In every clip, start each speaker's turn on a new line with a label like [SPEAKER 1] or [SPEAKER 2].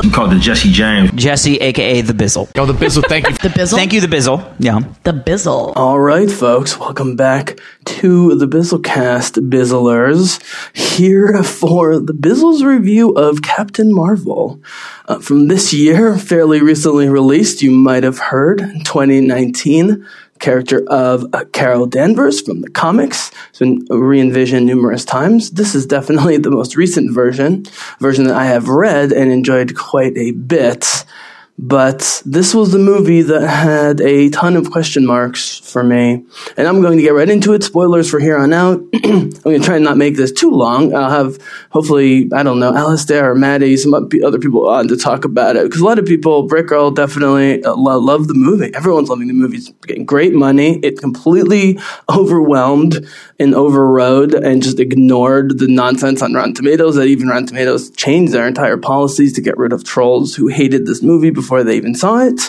[SPEAKER 1] Bizzle.
[SPEAKER 2] called the Jesse James.
[SPEAKER 3] Jesse, aka the Bizzle.
[SPEAKER 4] Yo, the Bizzle, thank you.
[SPEAKER 1] The Bizzle.
[SPEAKER 3] Thank you, the Bizzle. Yeah.
[SPEAKER 1] The Bizzle.
[SPEAKER 5] All right, folks, welcome back to the Bizzlecast, Bizzlers. Here for the Bizzle's review of Captain Marvel. Uh, from this year, fairly recently released, you might have heard, 2019 character of uh, Carol Danvers from the comics. It's been re-envisioned numerous times. This is definitely the most recent version, version that I have read and enjoyed quite a bit. But this was the movie that had a ton of question marks for me. And I'm going to get right into it. Spoilers for here on out. I'm going to try and not make this too long. I'll have, hopefully, I don't know, Alistair or Maddie, some other people on to talk about it. Because a lot of people, Brick Girl definitely uh, love the movie. Everyone's loving the movie. It's getting great money. It completely overwhelmed and overrode and just ignored the nonsense on Rotten Tomatoes that even Rotten Tomatoes changed their entire policies to get rid of trolls who hated this movie before they even saw it.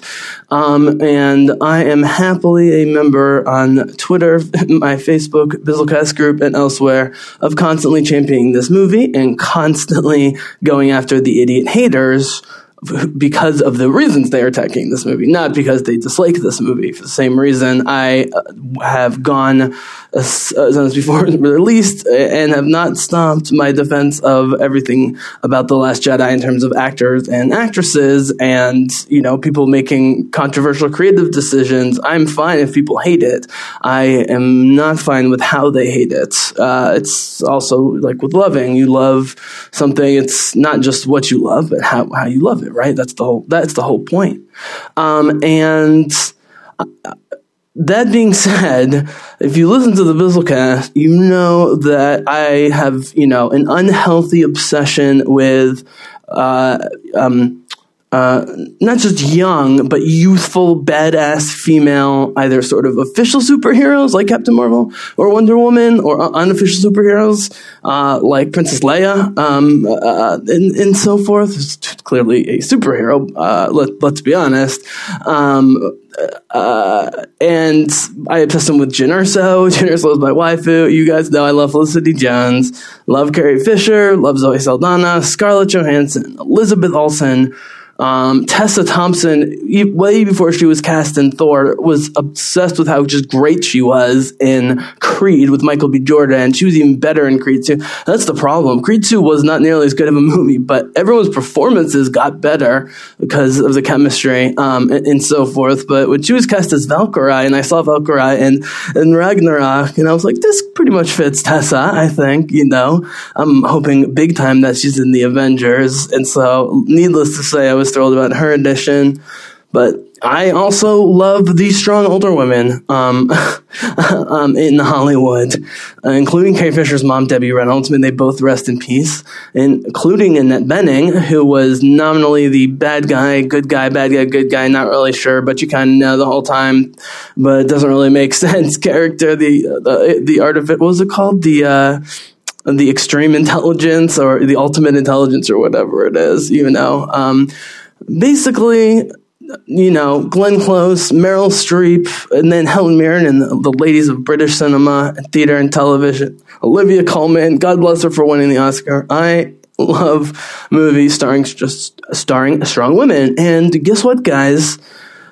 [SPEAKER 5] Um, and I am happily a member on Twitter, my Facebook Bizzlecast group, and elsewhere of constantly championing this movie and constantly going after the idiot haters because of the reasons they are attacking this movie, not because they dislike this movie. For the same reason, I uh, have gone uh, since before it released and have not stopped my defense of everything about the Last Jedi in terms of actors and actresses, and you know people making controversial creative decisions. I'm fine if people hate it. I am not fine with how they hate it. Uh, it's also like with loving, you love something. It's not just what you love, but how how you love it right? That's the whole that's the whole point. Um, and uh, that being said, if you listen to the Bizzlecast, you know that I have you know an unhealthy obsession with. Uh, um, uh, not just young, but youthful, badass female, either sort of official superheroes like Captain Marvel or Wonder Woman, or unofficial superheroes uh, like Princess Leia, um, uh, and, and, so forth. It's clearly a superhero. Uh, let, us be honest. Um, uh, and I obsessed him with Jyn Erso. Jyn Erso is my waifu. You guys know I love Felicity Jones, love Carrie Fisher, love Zoe Saldana, Scarlett Johansson, Elizabeth Olsen. Um, Tessa Thompson, way before she was cast in Thor, was obsessed with how just great she was in Creed with Michael B. Jordan. And she was even better in Creed 2. That's the problem. Creed 2 was not nearly as good of a movie, but everyone's performances got better because of the chemistry um, and, and, so forth. But when she was cast as Valkyrie, and I saw Valkyrie in, in Ragnarok, and I was like, this pretty much fits Tessa, I think, you know. I'm hoping big time that she's in the Avengers. And so, needless to say, I was was thrilled about her addition. But I also love these strong older women um, um, in Hollywood, uh, including Carrie Fisher's mom, Debbie Reynolds. May they both rest in peace, including Annette Bening, who was nominally the bad guy, good guy, bad guy, good guy. Not really sure, but you kind of know the whole time. But it doesn't really make sense. Character, the the the art of it. What was it called? The uh, the extreme intelligence or the ultimate intelligence or whatever it is, you know. Um, basically, you know, Glenn Close, Meryl Streep, and then Helen Mirren and the, the ladies of British cinema, theater, and television. Olivia Colman, God bless her for winning the Oscar. I love movies starring just starring strong women. And guess what, guys?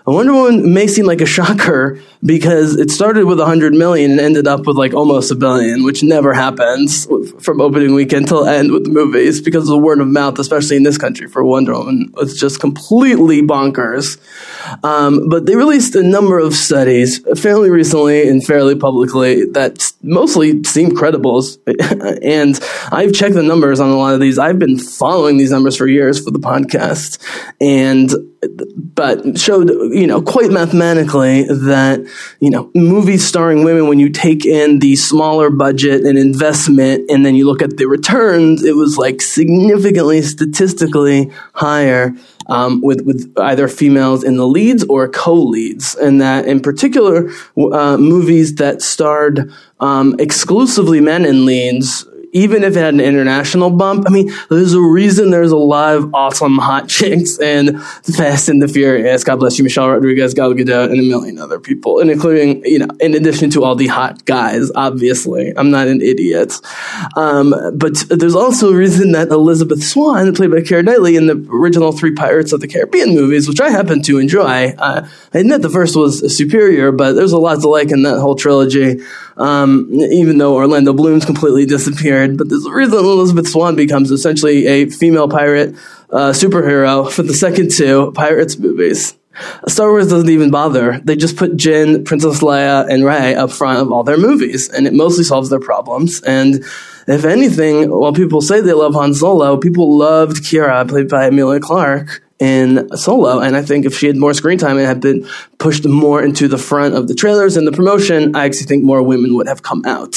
[SPEAKER 5] Wonder Woman may seem like a shocker because it started with 100 million and ended up with like almost a billion, which never happens from opening weekend till end with the movies because of the word of mouth, especially in this country for Wonder Woman. It's just completely bonkers. Um, but they released a number of studies fairly recently and fairly publicly that mostly seem credible. and I've checked the numbers on a lot of these. I've been following these numbers for years for the podcast and but showed you know quite mathematically that you know movies starring women when you take in the smaller budget and investment and then you look at the returns it was like significantly statistically higher um, with with either females in the leads or co-leads. And that in particular uh, movies that starred um, exclusively men in leads even if it had an international bump, I mean, there's a reason there's a lot of awesome hot chicks in Fast and the Furious. God bless you, Michelle Rodriguez, Gal Gadot, and a million other people, and including, you know, in addition to all the hot guys, obviously. I'm not an idiot. Um, but there's also a reason that Elizabeth Swann, played by Keira Knightley in the original three Pirates of the Caribbean movies, which I happen to enjoy. Uh, I admit the first was superior, but there's a lot to like in that whole trilogy. Um, even though Orlando Bloom's completely disappeared, but there's a reason Elizabeth Swann becomes essentially a female pirate uh, superhero for the second two Pirates movies. Star Wars doesn't even bother. They just put Jyn, Princess Leia, and Rey up front of all their movies, and it mostly solves their problems. And if anything, while people say they love Han Solo, people loved Qi'ra, played by Emilia Clarke, in Solo. And I think if she had more screen time and had been pushed more into the front of the trailers and the promotion, I actually think more women would have come out.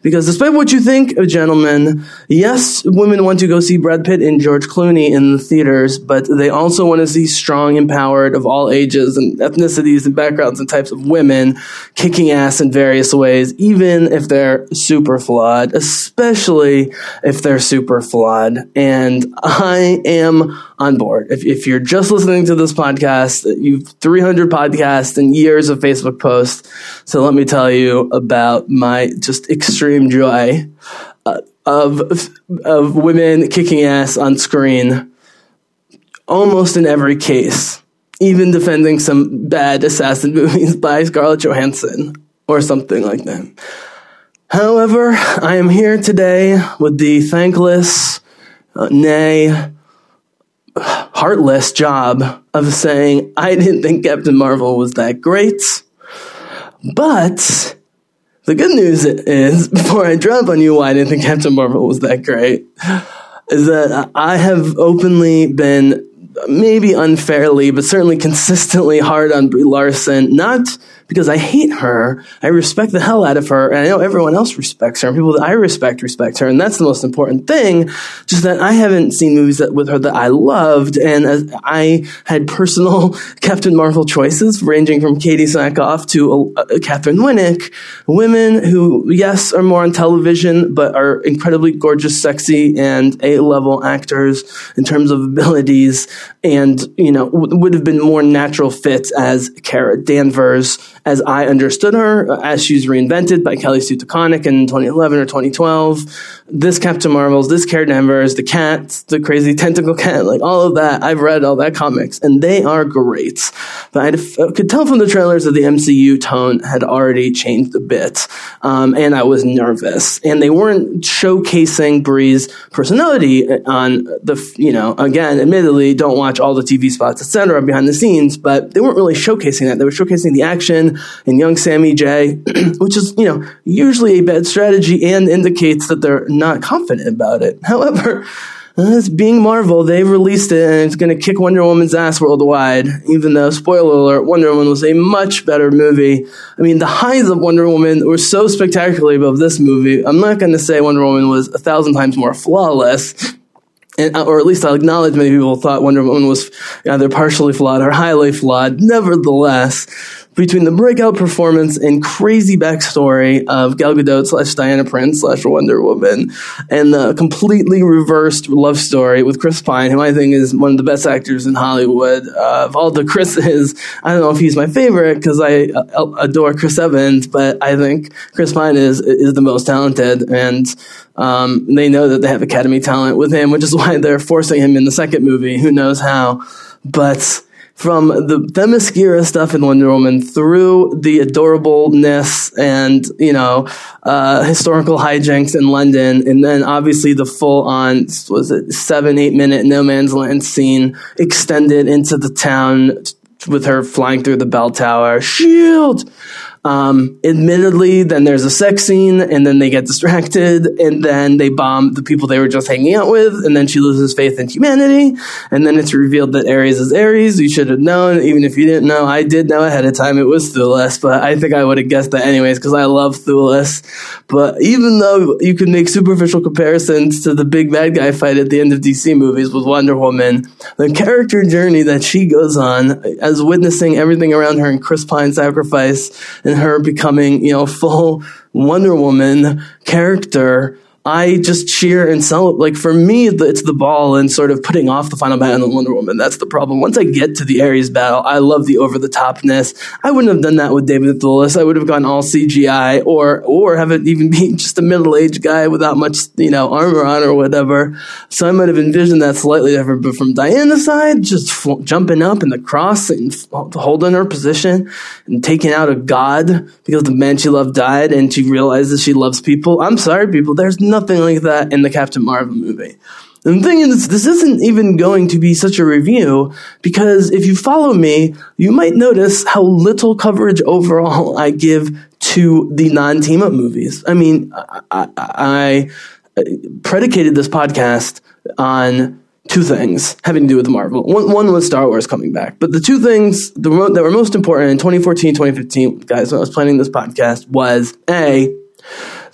[SPEAKER 5] Because despite what you think, gentlemen, yes, women want to go see Brad Pitt and George Clooney in the theaters, but they also want to see strong, empowered of all ages and ethnicities and backgrounds and types of women kicking ass in various ways, even if they're super flawed, especially if they're super flawed. And I am on board. If, if you're just listening to this podcast, you've 300 podcasts and years of Facebook posts. So let me tell you about my just extreme joy uh, of, of women kicking ass on screen almost in every case, even defending some bad assassin movies by Scarlett Johansson or something like that. However, I am here today with the thankless, uh, nay, heartless job of saying, I didn't think Captain Marvel was that great. But the good news is, before I drop on you why I didn't think Captain Marvel was that great, is that I have openly been maybe unfairly, but certainly consistently hard on Brie Larson, not because I hate her. I respect the hell out of her, and I know everyone else respects her, and people that I respect respect her, and that's the most important thing. Just that I haven't seen movies that, with her that I loved, and I had personal Captain Marvel choices, ranging from Katee Sackhoff to uh, Katheryn Winnick, women who, yes, are more on television, but are incredibly gorgeous, sexy, and A-level actors in terms of abilities, and you know w- would have been more natural fits as Kara Danvers as I understood her, uh, as she's reinvented by Kelly Sue DeConnick in 2011 or 2012. This Captain Marvels, this Kara Danvers, the cat, the crazy tentacle cat, like all of that. I've read all that comics, and they are great. But I could tell from the trailers that the MCU tone had already changed a bit, um, and I was nervous. And they weren't showcasing Brie's personality on the, you know, again, admittedly, don't watch all the TV spots, etc., behind the scenes, but they weren't really showcasing that. They were showcasing the action and young Sammy J, which is, you know, usually a bad strategy and indicates that they're not confident about it. However, as being Marvel, they've released it and it's going to kick Wonder Woman's ass worldwide. Even though, spoiler alert, Wonder Woman was a much better movie. I mean, the highs of Wonder Woman were so spectacularly above this movie. I'm not going to say Wonder Woman was a thousand times more flawless. And, uh, or at least I'll acknowledge many people thought Wonder Woman was either partially flawed or highly flawed. Nevertheless, between the breakout performance and crazy backstory of Gal Gadot slash Diana Prince slash Wonder Woman, and the completely reversed love story with Chris Pine, who I think is one of the best actors in Hollywood. Uh, of all the Chris's, I don't know if he's my favorite because I uh, adore Chris Evans, but I think Chris Pine is is the most talented, and um, they know that they have Academy talent with him, which is why they're forcing him in the second movie. Who knows how? But from the Themyscira stuff in Wonder Woman through the adorableness and, you know, uh, historical hijinks in London, and then obviously the full on, was it seven, eight minute no man's land scene extended into the town with her flying through the bell tower. Shield! Um, admittedly, then there's a sex scene, and then they get distracted, and then they bomb the people they were just hanging out with, and then she loses faith in humanity, and then it's revealed that Ares is Ares. You should have known, even if you didn't know. I did know ahead of time it was Thewlis, but I think I would have guessed that anyways because I love Thewlis. But even though you could make superficial comparisons to the big bad guy fight at the end of DC movies with Wonder Woman, the character journey that she goes on as witnessing everything around her in Chris Pine's sacrifice and her becoming, you know, full Wonder Woman character I just cheer and celebrate. Like for me, it's the ball and sort of putting off the final battle the Wonder Woman. That's the problem. Once I get to the Ares battle, I love the over the topness. I wouldn't have done that with David Thewlis. I would have gone all CGI or or have it even be just a middle aged guy without much you know armor on or whatever. So I might have envisioned that slightly different. But from Diana's side, just f- jumping up in the cross and f- holding her position and taking out a god because the man she loved died and she realizes she loves people. I'm sorry, people. There's nothing like that in the Captain Marvel movie. And the thing is, this isn't even going to be such a review because if you follow me, you might notice how little coverage overall I give to the non team up movies. I mean, I, I, I predicated this podcast on two things having to do with Marvel. One, one was Star Wars coming back, but the two things that were most important in 2014, 2015, guys, when I was planning this podcast was A,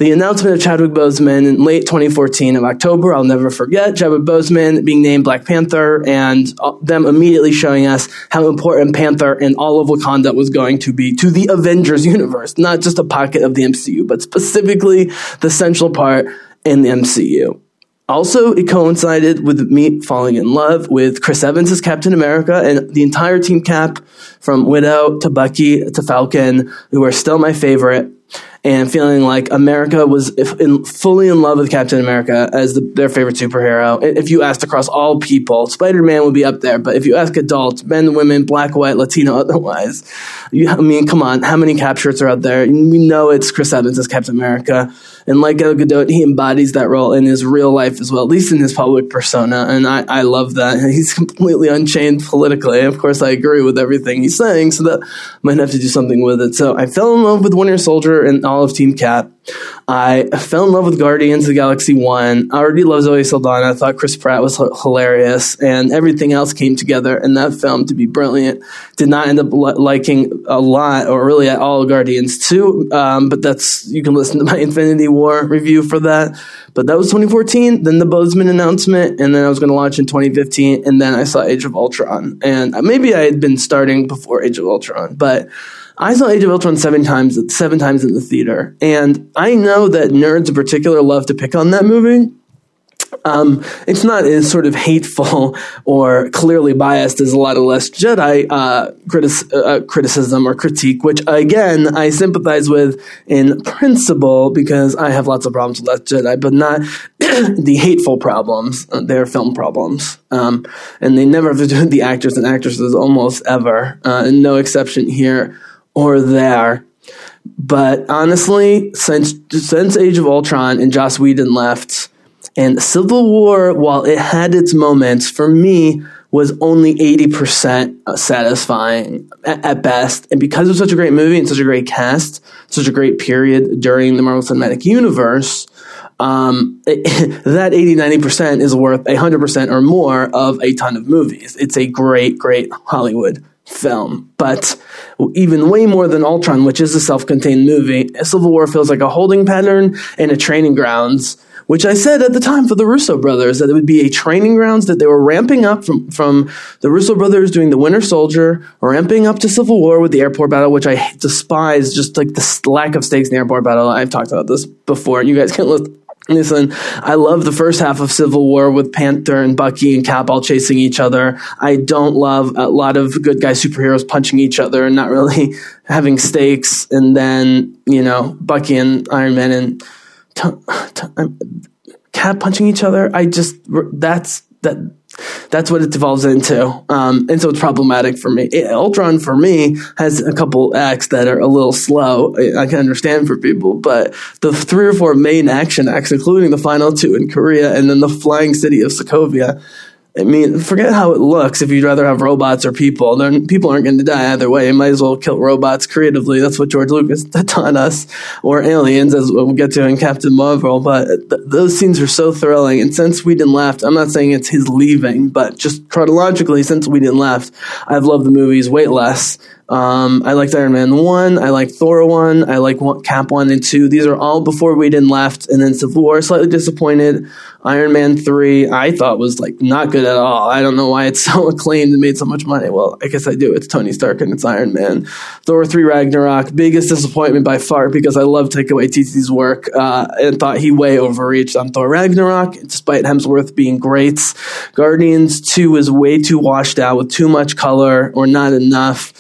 [SPEAKER 5] the announcement of Chadwick Boseman in late 2014 of October, I'll never forget. Chadwick Boseman being named Black Panther and uh, them immediately showing us how important Panther and all of Wakanda was going to be to the Avengers universe, not just a pocket of the MCU, but specifically the central part in the MCU. Also, it coincided with me falling in love with Chris Evans as Captain America and the entire team cap from Widow to Bucky to Falcon, who are still my favorite and feeling like America was in, fully in love with Captain America as the, their favorite superhero. If you asked across all people, Spider Man would be up there. But if you ask adults, men, women, black, white, Latino, otherwise, you, I mean, come on, how many cap shirts are out there? We know it's Chris Evans as Captain America. And like Gal Gadot, he embodies that role in his real life as well, at least in his public persona. And I, I love that. He's completely unchained politically. Of course, I agree with everything he's saying, so that I might have to do something with it. So I fell in love with Winter Soldier and all of Team Cap. I fell in love with Guardians of the Galaxy 1. I already loved Zoe Saldana. I thought Chris Pratt was h- hilarious, and everything else came together in that film to be brilliant. Did not end up li- liking a lot, or really at all, Guardians 2, um, but that's, you can listen to my Infinity War review for that. But that was 2014, then the Boseman announcement, and then I was going to launch in 2015, and then I saw Age of Ultron. And maybe I had been starting before Age of Ultron, but I saw Age of Ultron seven times, seven times in the theater, and I know that nerds in particular love to pick on that movie. Um, it's not as sort of hateful or clearly biased as a lot of Last Jedi uh, critis- uh, criticism or critique, which again I sympathize with in principle because I have lots of problems with Last Jedi, but not the hateful problems. Uh, they're film problems, um, and they never have to do the actors and actresses almost ever, uh, and no exception here or there. But honestly, since since Age of Ultron and Joss Whedon left, and Civil War, while it had its moments, for me was only 80% satisfying at, best. And because it was such a great movie and such a great cast, such a great period during the Marvel Cinematic Universe, um, it, that 80, 90% is worth 100% or more of a ton of movies. It's a great, great Hollywood film. But even way more than Ultron, which is a self contained movie, Civil War feels like a holding pattern and a training grounds which I said at the time for the Russo brothers that it would be a training grounds that they were ramping up from, from the Russo brothers doing the Winter Soldier, ramping up to Civil War with the airport battle, which I despise, just like the lack of stakes in the airport battle. I've talked about this before. You guys can listen. Listen, I love the first half of Civil War with Panther and Bucky and Cap all chasing each other. I don't love a lot of good guy superheroes punching each other and not really having stakes. And then, you know, Bucky and Iron Man and t- t- cat punching each other. I just that's that that's what it devolves into, um, and so it's problematic for me. It, Ultron for me has a couple acts that are a little slow. I, I can understand for people, but the three or four main action acts, including the final two in Korea and then the flying city of Sokovia, I mean, forget how it looks if you'd rather have robots or people. Then people aren't going to die either way. You might as well kill robots creatively. That's what George Lucas taught us. Or aliens, as we'll get to in Captain Marvel. But th- those scenes are so thrilling. And since Whedon left, I'm not saying it's his leaving, but just chronologically, since Whedon left, I've loved the movies way less Um, I liked Iron Man 1. I like Thor 1. I like Cap 1 and 2. These are all before Whedon left. And then Civil War, slightly disappointed. Iron Man 3, I thought was like not good at all. I don't know why it's so acclaimed and made so much money. Well, I guess I do. It's Tony Stark and it's Iron Man. Thor 3 Ragnarok, biggest disappointment by far because I love Taika Waititi's work uh, and thought he way overreached on Thor Ragnarok, despite Hemsworth being great. Guardians 2 is way too washed out with too much color or not enough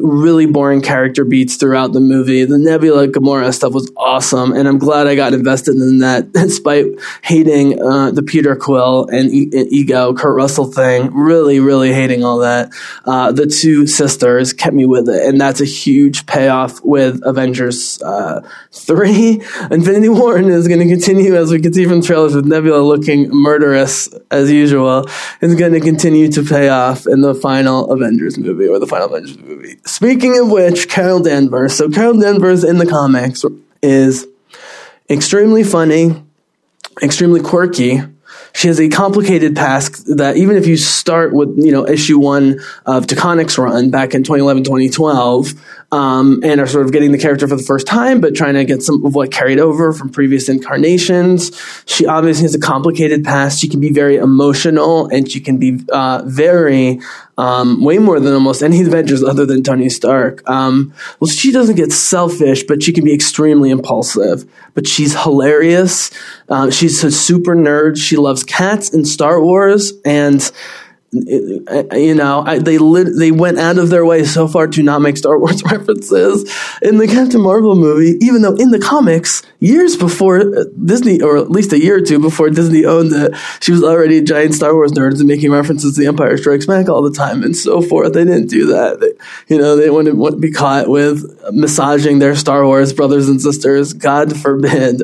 [SPEAKER 5] really boring character beats throughout the movie. The Nebula Gamora stuff was awesome, and I'm glad I got invested in that despite hating hating uh, the Peter Quill and, e- and, Ego Kurt Russell thing. Really, really hating all that. Uh, the two sisters kept me with it, and that's a huge payoff with Avengers uh, three. Infinity War is going to continue as we can see from trailers with Nebula looking murderous as usual. Is going to continue to pay off in the final Avengers movie or the final Avengers movie. Speaking of which, Carol Danvers. So Carol Danvers in the comics is extremely funny extremely quirky. She has a complicated past that even if you start with, you know, issue one of DeConnick's run back in 2011, 2012, um, and are sort of getting the character for the first time, but trying to get some of what carried over from previous incarnations. She obviously has a complicated past. She can be very emotional and she can be uh, very um, way more than almost any Avengers other than Tony Stark. Um, well, she doesn't get selfish, but she can be extremely impulsive. But she's hilarious. Uh, she's a super nerd. She loves cats and Star Wars, and you know, I, they lit, they went out of their way so far to not make Star Wars references in the Captain Marvel movie, even though in the comics, years before Disney, or at least a year or two before Disney owned it, she was already a giant Star Wars nerd and making references to The Empire Strikes Back all the time and so forth. They didn't do that. They, you know, they wouldn't, wouldn't be caught with massaging their Star Wars brothers and sisters. God forbid.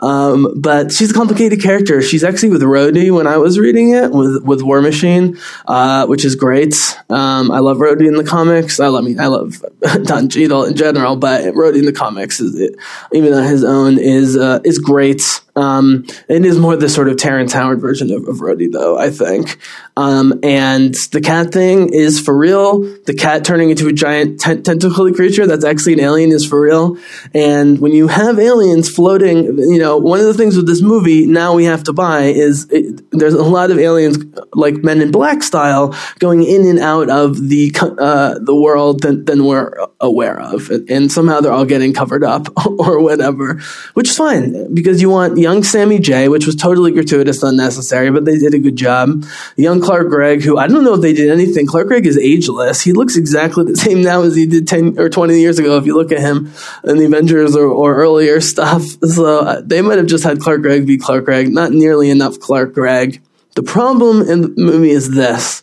[SPEAKER 5] Um, but she's a complicated character. She's actually with Rhodey when I was reading it with, with War Machine uh, which is great. Um, I love Rhodey in the comics. I love, mean, I love Don Cheadle in general, but Rhodey in the comics is even on his own is uh, is great. Um, it is more the sort of Terrence Howard version of, of though, I think. Um, and the cat thing is for real. The cat turning into a giant t- tentacly creature that's actually an alien is for real. And when you have aliens floating, you know, one of the things with this movie now we have to buy is it, there's a lot of aliens like Men in Black style going in and out of the uh, the world than, than we're aware of, and somehow they're all getting covered up or whatever, which is fine because you want young Sammy J, which was totally gratuitous, and unnecessary, but they did a good job. Young Clark Gregg, who I don't know if they did anything. Clark Gregg is ageless. He looks exactly the same now as he did 10 or 20 years ago if you look at him in the Avengers or, or earlier stuff. So uh, they might have just had Clark Gregg be Clark Gregg, not nearly enough Clark Gregg. The problem in the movie is this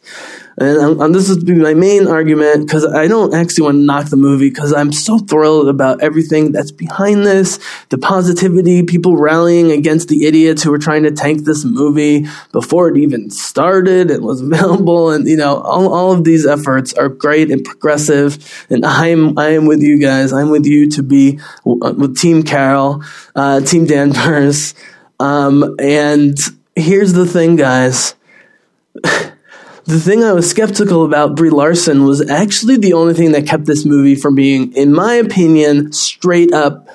[SPEAKER 5] and, and this is my main argument because I don't actually want to knock the movie because I'm so thrilled about everything that's behind this, the positivity, people rallying against the idiots who were trying to tank this movie before it even started and was available, and you know all, all of these efforts are great and progressive, and I'm I am with you guys. I'm with you to be with Team Carol, uh, Team Danvers, um, and here's the thing, guys. the thing I was skeptical about Brie Larson was actually the only thing that kept this movie from being, in my opinion, straight up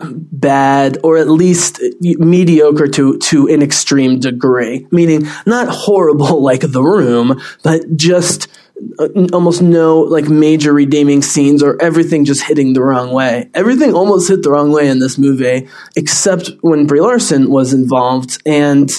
[SPEAKER 5] bad or at least mediocre to to an extreme degree. Meaning not horrible like the room but just uh, almost no like major redeeming scenes or everything just hitting the wrong way. Everything almost hit the wrong way in this movie except when Brie Larson was involved and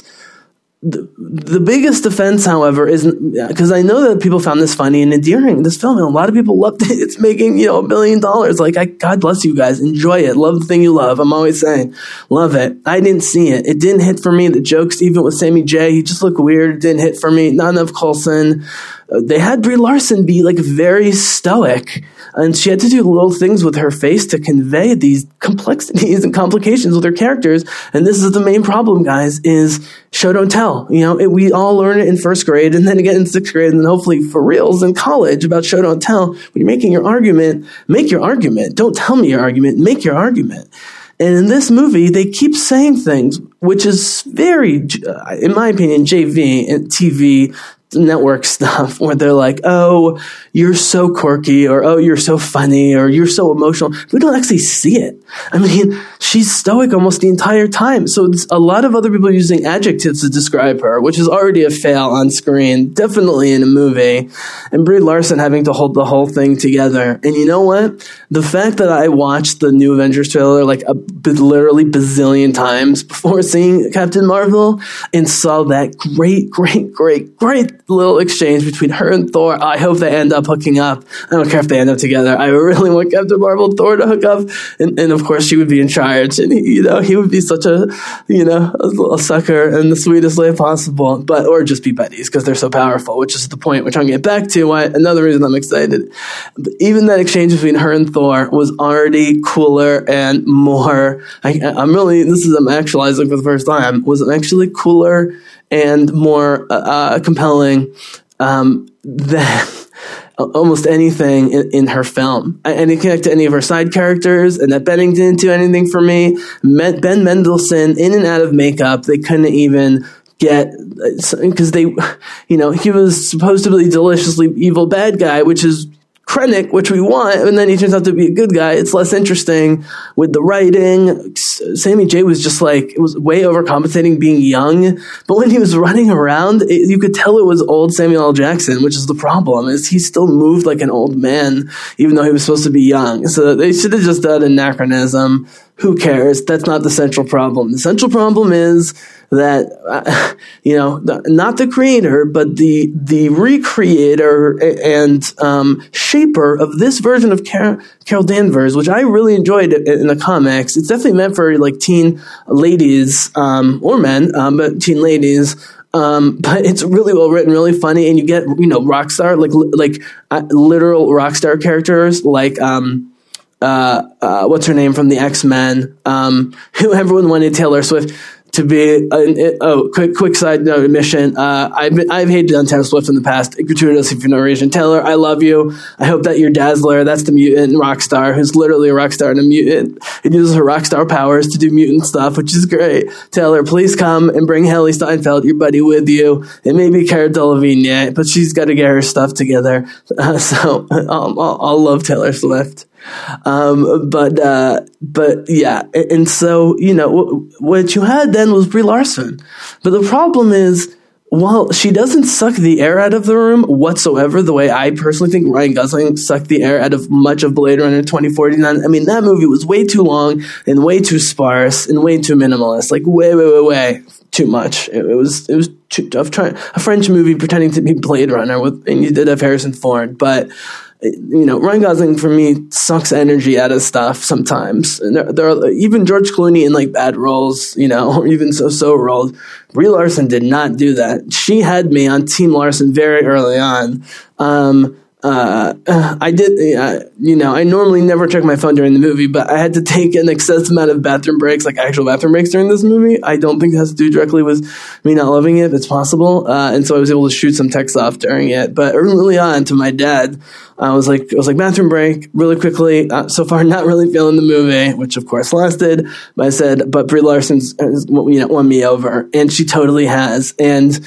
[SPEAKER 5] the, the biggest defense, however, is because I know that people found this funny and endearing. This film, and a lot of people loved it. It's making you know a billion dollars. Like, I, God bless you guys. Enjoy it. Love the thing you love. I'm always saying, love it. I didn't see it. It didn't hit for me. The jokes, even with Sammy J, he just looked weird. It didn't hit for me. Not enough Coulson they had Brie Larson be like very stoic, and she had to do little things with her face to convey these complexities and complications with her characters. And this is the main problem, guys: is show don't tell. You know, it, we all learn it in first grade, and then again in sixth grade, and then hopefully for reals in college about show don't tell. When you're making your argument, make your argument. Don't tell me your argument. Make your argument. And in this movie, they keep saying things, which is very, uh, in my opinion, JV and uh, TV network stuff where they're like, oh, you're so quirky, or oh, you're so funny, or you're so emotional. We don't actually see it. I mean, she's stoic almost the entire time. So it's a lot of other people using adjectives to describe her, which is already a fail on screen, definitely in a movie. And Brie Larson having to hold the whole thing together. And you know what? The fact that I watched the new Avengers trailer like a literally bazillion times before seeing Captain Marvel and saw that great, great, great, great little exchange between her and Thor. I hope they end up hooking up. I don't care if they end up together. I really want Captain Marvel and Thor to hook up, and, and of course she would be in charge, and he, you know he would be such a you know a little sucker in the sweetest way possible. But or just be buddies because they're so powerful, which is the point trying to get back to. Why another reason I'm excited. But even that exchange between her and Thor was already cooler and more. I, am really this is I'm actualizing for the first time. Was actually cooler and more uh, uh, compelling um, than almost anything in, in, her film. I, I didn't connect to any of her side characters. Annette Bening didn't do anything for me. Ben Mendelsohn, in and out of makeup, they couldn't even get because they, you know, he was supposedly deliciously evil bad guy, which is Krennic, which we want, and then he turns out to be a good guy. It's less interesting with the writing. Sammy J was just like it was way overcompensating being young, but when he was running around, it, you could tell it was old Samuel L. Jackson, which is the problem. Is he still moved like an old man even though he was supposed to be young? So they should have just done anachronism. Who cares? That's not the central problem. The central problem is that uh, you know not the creator but the the recreator and um, shaper of this version of Car- Carol Danvers, which I really enjoyed in the comics. It's definitely meant for like teen ladies um, or men, um, but teen ladies. Um, but it's really well written, really funny, and you get you know rock star like like uh, literal rock star characters like um, uh, uh, what's her name from the X Men, um, who everyone wanted Taylor Swift to be uh, oh quick quick side note admission uh, I've been, I've hated on Taylor Swift in the past. Gratuitously for no reason. Taylor I love you. I hope that you're Dazzler that's the mutant rock star who's literally a rock star and a mutant and uses her rock star powers to do mutant stuff which is great. Taylor please come and bring Hailee Steinfeld your buddy with you. It may be Cara Delevingne but she's got to get her stuff together. Uh, so I'll, I'll love Taylor Swift um, but uh, but yeah, and so you know what you had then was Brie Larson, but the problem is. Well, she doesn't suck the air out of the room whatsoever, the way I personally think Ryan Gosling sucked the air out of much of Blade Runner 2049. I mean, that movie was way too long and way too sparse and way too minimalist. Like, way, way, way, way too much. It, it was, it was too tough. Trying a French movie pretending to be Blade Runner with, and you did have Harrison Ford, but you know, Ryan Gosling for me sucks energy out of stuff sometimes. And there, there are even George Clooney in like bad roles, you know, or even so so roles. Brie Larson did not do that. She had me on Team Larson very early on. Um, uh, I did, uh, you know, I normally never check my phone during the movie, but I had to take an excessive amount of bathroom breaks, like actual bathroom breaks during this movie. I don't think it has to do directly with me not loving it, if it's possible. Uh, and so I was able to shoot some text off during it. But early on to my dad, I was like, I was like bathroom break really quickly. Uh, so far, not really feeling the movie, which of course lasted. But I said, but Brie Larson's, you know, won me over, and she totally has. And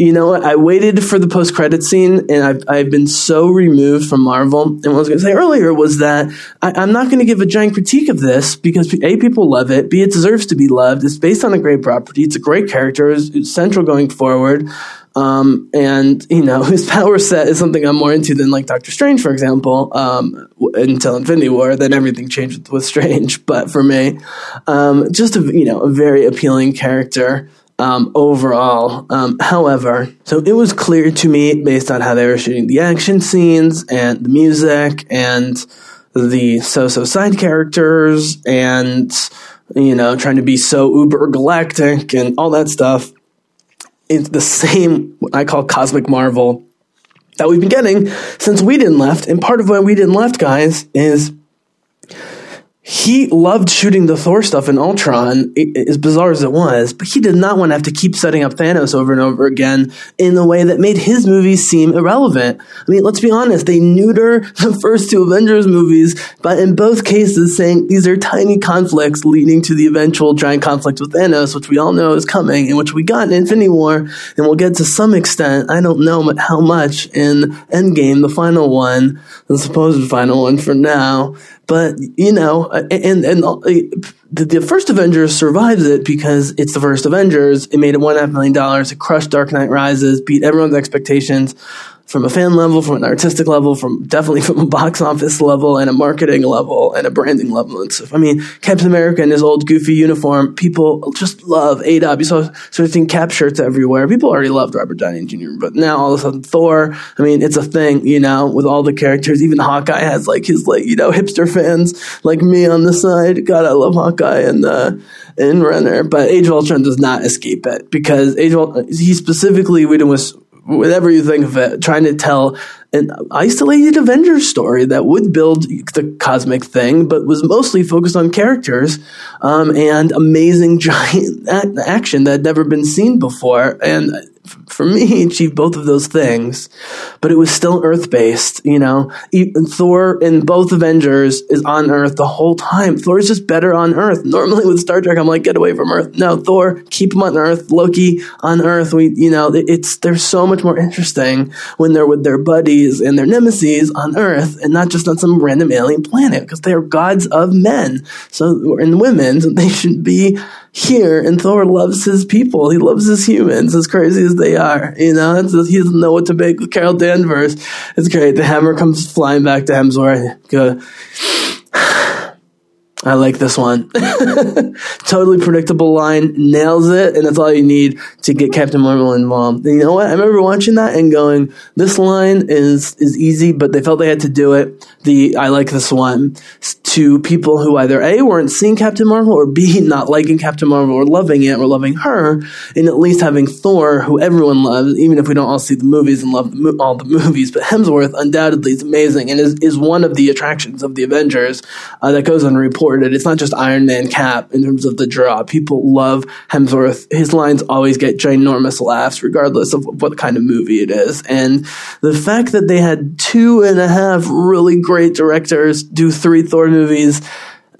[SPEAKER 5] you know what? I waited for the post credit scene, and I've, I've been so removed from Marvel. And what I was going to say earlier was that I, am not going to give a giant critique of this because A, people love it, B, it deserves to be loved. It's based on a great property, it's a great character, it's, it's central going forward. Um, and you know his power set is something I'm more into than like Doctor Strange, for example. Um, until Infinity War, then everything changed with, with Strange. But for me, um, just a you know a very appealing character um, overall. Um, however, so it was clear to me based on how they were shooting the action scenes and the music and the so-so side characters and you know trying to be so uber galactic and all that stuff. It's the same what I call cosmic marvel that we've been getting since Whedon left. And part of why Whedon left, guys, is he loved shooting the Thor stuff in Ultron, as bizarre as it was, but he did not want to have to keep setting up Thanos over and over again in a way that made his movies seem irrelevant. I mean, let's be honest, they neuter the first two Avengers movies, but in both cases saying these are tiny conflicts leading to the eventual giant conflict with Thanos, which we all know is coming, and which we got in Infinity War, and we'll get to some extent, I don't know how much in Endgame, the final one, the supposed final one for now, but you know, and and uh, the, first Avengers survives it because it's the first Avengers. It made it one half million dollars. It crushed Dark Knight Rises, beat everyone's expectations from a fan level, from an artistic level, from definitely from a box office level and a marketing level and a branding level and stuff. I mean, Captain America in his old goofy uniform, people just love up. You saw sort of seeing cap shirts everywhere. People already loved Robert Downey Jr., but now all of a sudden Thor, I mean, it's a thing, you know, with all the characters. Even Hawkeye has like his like, you know, hipster fans like me on the side. God, I love Hawkeye and uh and Renner, but Age of Ultron does not escape it because Age of Ultron, he specifically Whedon was whatever you think of it, trying to tell an isolated Avengers story that would build the cosmic thing, but was mostly focused on characters um, and amazing giant action that had never been seen before. And for me, he achieved both of those things, but it was still Earth based. You know, Thor in both Avengers is on Earth the whole time. Thor is just better on Earth. Normally with Star Trek, I'm like, get away from Earth. No, Thor, keep him on Earth. Loki on Earth. We, you know, it's they're so much more interesting when they're with their buddies and their nemesis on Earth, and not just on some random alien planet because they are gods of men. So and women, so they should be here and Thor loves his people. He loves his humans as crazy as they are. You know, he doesn't know what to make with Carol Danvers. It's great. The hammer comes flying back to Hemsworth. Go. I like this one. totally predictable line, nails it, and that's all you need to get Captain Marvel involved. And you know what? I remember watching that and going, "This line is is easy," but they felt they had to do it. The I like this one to people who either a weren't seeing Captain Marvel or b not liking Captain Marvel or loving it or loving her, and at least having Thor, who everyone loves, even if we don't all see the movies and love the, all the movies. But Hemsworth undoubtedly is amazing and is is one of the attractions of the Avengers uh, that goes unreported It's not just Iron Man Cap in terms of the draw. People love Hemsworth. His lines always get ginormous laughs, regardless of what kind of movie it is. And the fact that they had two and a half really great directors do three Thor movies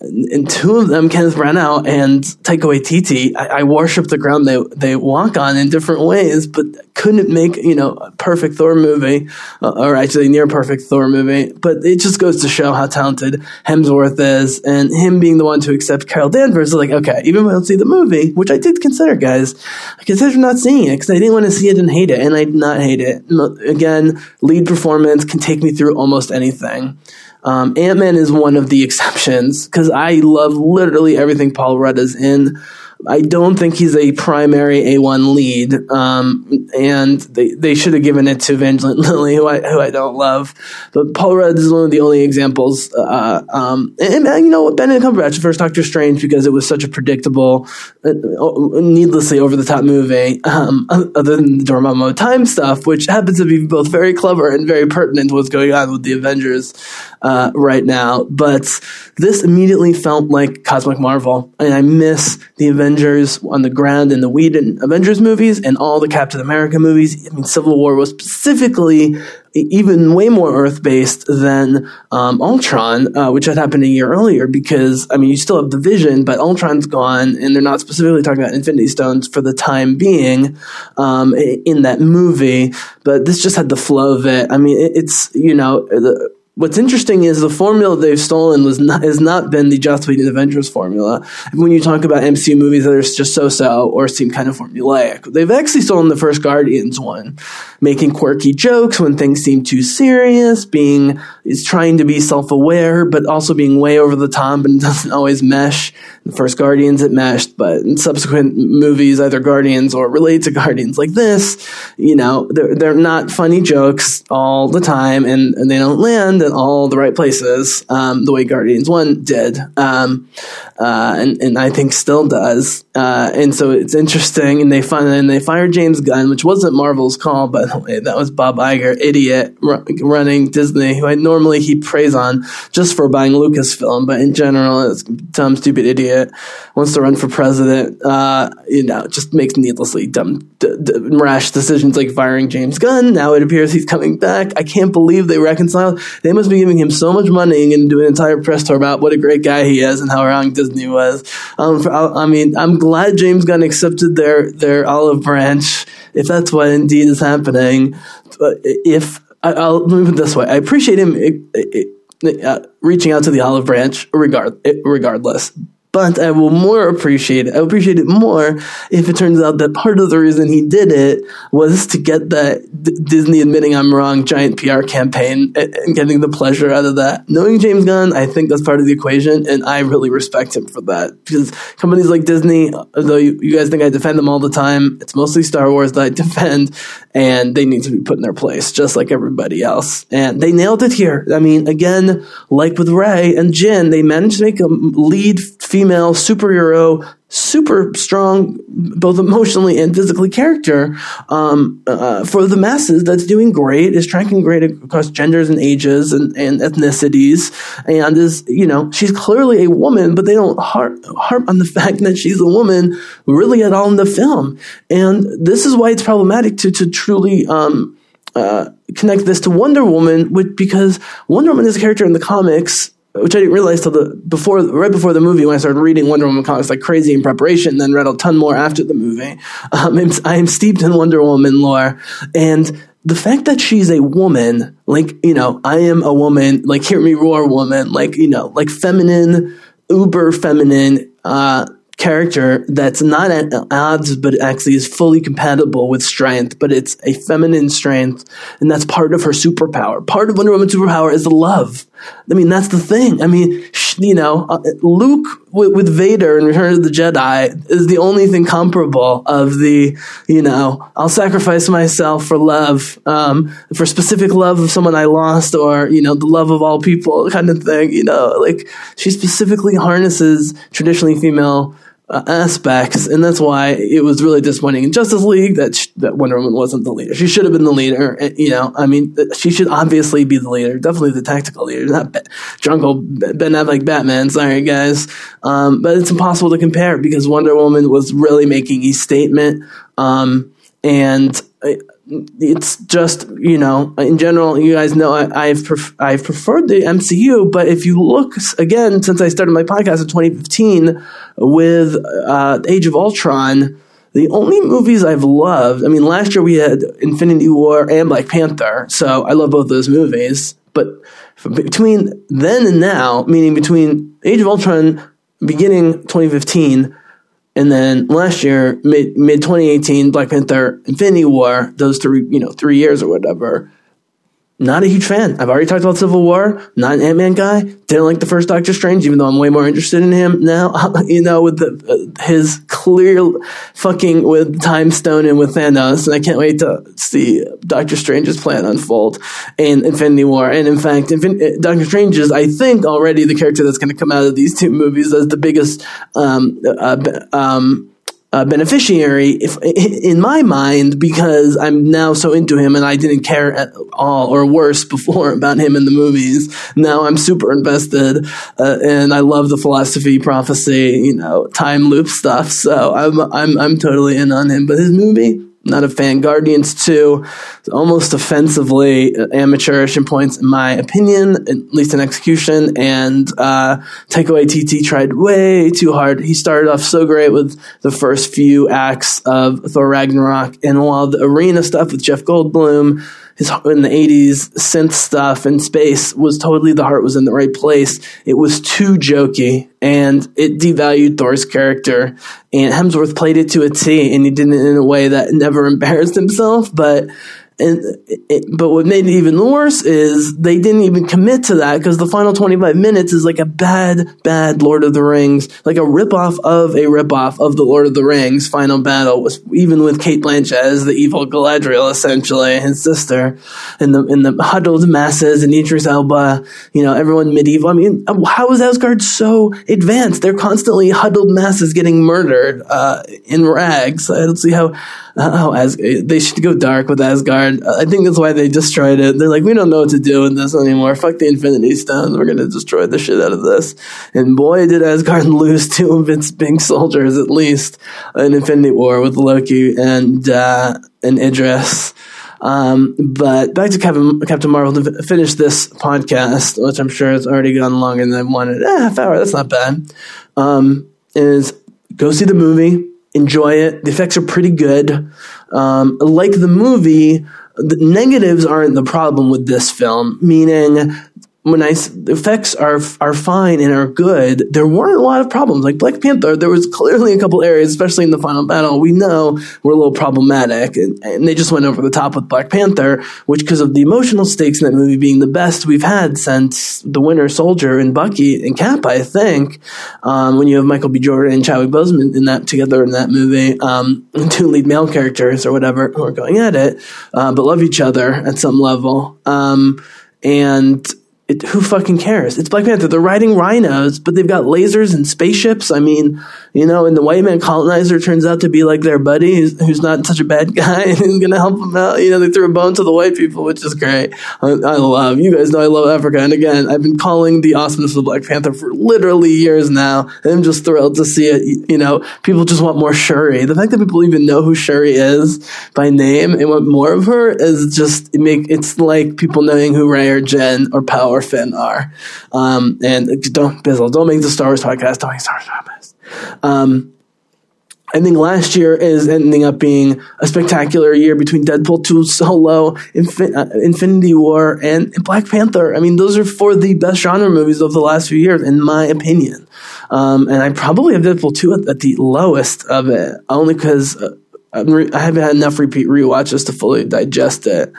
[SPEAKER 5] and two of them, Kenneth Branagh and Taika Waititi, I, I, worship the ground they they walk on in different ways, but couldn't make you know a perfect Thor movie, uh, or actually near perfect Thor movie. But it just goes to show how talented Hemsworth is, and him being the one to accept Carol Danvers is like, okay, even if I don't see the movie, which I did consider, guys, I considered not seeing it because I didn't want to see it and hate it, and I did not hate it. Again, lead performance can take me through almost anything. Um, Ant Man is one of the exceptions because I love literally everything Paul Rudd is in. I don't think he's a primary A1 lead, um, and they, they should have given it to Evangeline Lilly, who I who I don't love. But Paul Rudd is one of the only examples. Uh, um, and, and, you know, Benedict Cumberbatch, first Doctor Strange, because it was such a predictable, uh, needlessly over the top movie. Um, other than the Dormammu time stuff, which happens to be both very clever and very pertinent to what's going on with the Avengers uh, right now. But this immediately felt like Cosmic Marvel, and I miss the Avengers on the ground in the Whedon Avengers movies and all the Captain America movies. I mean, Civil War was specifically even way more Earth based than um, Ultron, uh, which had happened a year earlier. Because I mean, you still have the Vision, but Ultron's gone, and they're not specifically talking about Infinity Stones for the time being um, in that movie. But this just had the flow of it. I mean, it, it's you know. The, What's interesting is the formula they've stolen was not, has not been the Joss Whedon Avengers formula. When you talk about MCU movies that are just so-so or seem kind of formulaic, they've actually stolen the first Guardians one, making quirky jokes when things seem too serious, being is trying to be self-aware but also being way over the top and doesn't always mesh. In the first Guardians it meshed, but in subsequent movies, either Guardians or related to Guardians like this, you know, they're they're not funny jokes all the time and, and they don't land in all the right places, um, the way Guardians One did, um, uh, and and I think still does. Uh, and so it's interesting, and they find and they fired James Gunn, which wasn't Marvel's call, by the way. That was Bob Iger, idiot, running Disney, who I normally he preys on just for buying Lucasfilm, but in general, it's dumb, stupid idiot wants to run for president. Uh, you know, just makes needlessly dumb, d- d- rash decisions like firing James Gunn. Now it appears he's coming back. I can't believe they reconciled. They must be giving him so much money and do an entire press tour about what a great guy he is and how wrong Disney was. Um, for, I mean, I'm glad James Gunn accepted their their olive branch, if that's what indeed is happening. If I, will move it this way, I appreciate him. It, it, uh, reaching out to the olive branch regard, eh, regardless. But I will more appreciate it. I appreciate it more if it turns out that part of the reason he did it was to get that D- Disney admitting I'm wrong giant PR campaign and, and, getting the pleasure out of that. Knowing James Gunn, I think that's part of the equation, and I really respect him for that because companies like Disney, although you, you guys think I defend them all the time, it's mostly Star Wars that I defend, and they need to be put in their place just like everybody else. And they nailed it here. I mean, again, like with Rey and Jyn, they managed to make a lead female superhero super strong, both emotionally and physically character um, uh, for the masses that's doing great, is tracking great across genders and ages and, and ethnicities, and is, you know, she's clearly a woman, but they don't harp, harp on the fact that she's a woman really at all in the film. And this is why it's problematic to, to truly, um, uh, connect this to Wonder Woman, with, because Wonder Woman is a character in the comics which I didn't realize till the before right before the movie when I started reading Wonder Woman comics like crazy in preparation, then read a ton more after the movie. Um, I'm, I'm steeped in Wonder Woman lore, and the fact that she's a woman, like you know, I am a woman, like hear me roar, woman, like you know, like feminine, uber feminine. Uh, character that's not at odds, but actually is fully compatible with strength, but it's a feminine strength, and that's part of her superpower. Part of Wonder Woman's superpower is the love. I mean, that's the thing. I mean, you know, uh, Luke with, with, Vader in Return of the Jedi is the only thing comparable of the, you know, I'll sacrifice myself for love, um, for specific love of someone I lost, or you know, the love of all people kind of thing. You know, like she specifically harnesses traditionally female uh, aspects, and that's why it was really disappointing in Justice League that sh- that Wonder Woman wasn't the leader. She should have been the leader. And, you know, I mean, she should obviously be the leader, definitely the tactical leader, not be- Jungle Ben Affleck Batman. Sorry, guys, um, but it's impossible to compare because Wonder Woman was really making a statement, um, and. It's just you know in general you guys know I, have pref- I've preferred the MCU but if you look again since I started my podcast in 2015 with uh, Age of Ultron the only movies I've loved I mean last year we had Infinity War and Black Panther so I love both those movies but between then and now meaning between Age of Ultron beginning 2015 and then last year, mid mid 2018, Black Panther, Infinity War, those three, you know, three years or whatever, not a huge fan. I've already talked about Civil War. Not an Ant Man guy. Didn't like the first Doctor Strange, even though I'm way more interested in him now. you know, with the, uh, his clear fucking with Time Stone and with Thanos, and I can't wait to see Doctor Strange's plan unfold in Infinity War. And in fact, Infin- uh, Doctor Strange is, I think, already the character that's going to come out of these two movies as the biggest um, uh, um, uh, beneficiary if, in my mind because I'm now so into him and I didn't care at all or worse before about him in the movies. Now I'm super invested uh, and I love the philosophy, prophecy, you know, time loop stuff. So I'm I'm I'm totally in on him. But his movie, not a fan. Guardians 2, almost offensively amateurish in points, in my opinion, at least in execution. And uh, Taika Waititi tried way too hard. He started off so great with the first few acts of Thor Ragnarok. And while the arena stuff with Jeff Goldblum his in the 80s synth stuff and space was totally the heart was in the right place. It was too jokey and it devalued Thor's character. And Hemsworth played it to a T and he did it in a way that never embarrassed himself, but and it, but what made it even worse is they didn't even commit to that because the final 25 minutes is like a bad, bad Lord of the Rings, like a ripoff of a ripoff of the Lord of the Rings final battle was even with Cate Blanchett as the evil Galadriel, essentially, his sister, and the, in the huddled masses and Idris Elba, you know, everyone medieval. I mean, how is Asgard so advanced? They're constantly huddled masses getting murdered, uh, in rags. I don't see how, how As- they should go dark with Asgard. I think that's why they destroyed it. They're like, we don't know what to do with this anymore. Fuck the Infinity Stones. We're gonna destroy the shit out of this. And boy, did Asgard lose two of its big soldiers at least in Infinity War with Loki and uh, and Idris. Um, but back to Captain, Captain Marvel to finish this podcast, which I'm sure has already gone longer than I wanted. Eh, half hour, that's not bad. Um, is go see the movie, enjoy it. The effects are pretty good. Um, like the movie, the negatives aren't the problem with this film, meaning when I effects are are fine and are good, there weren't a lot of problems. Like Black Panther, there was clearly a couple areas, especially in the final battle, we know were a little problematic, and, and they just went over the top with Black Panther, which because of the emotional stakes in that movie being the best we've had since The Winter Soldier and Bucky and Cap, I think. Um, when you have Michael B. Jordan and Chadwick Boseman in that together in that movie, um, two lead male characters or whatever who are going at it, uh, but love each other at some level, um, and it, who fucking cares? It's Black Panther. They're riding rhinos, but they've got lasers and spaceships. I mean, you know, and the white man colonizer turns out to be like their buddy who's, who's not such a bad guy and who's going to help them out. You know, they threw a bone to the white people, which is great. I, I love, you guys know I love Africa. And again, I've been calling the awesomeness of the Black Panther for literally years now. And I'm just thrilled to see it. You know, people just want more Shuri. The fact that people even know who Shuri is by name and want more of her is just, it make, it's like people knowing who Rey or Jyn or Power Finn are. Um, and don't, Bizzle, don't make the Star Wars podcast. Don't make Star Wars podcast. Um, I think last year is ending up being a spectacular year between Deadpool 2 Solo, Infin- uh, Infinity War, and Black Panther. I mean, those are four of the best genre movies of the last few years, in my opinion. Um, and I probably have Deadpool 2 at, at the lowest of it, only because uh, re- I haven't had enough repeat rewatches to fully digest it.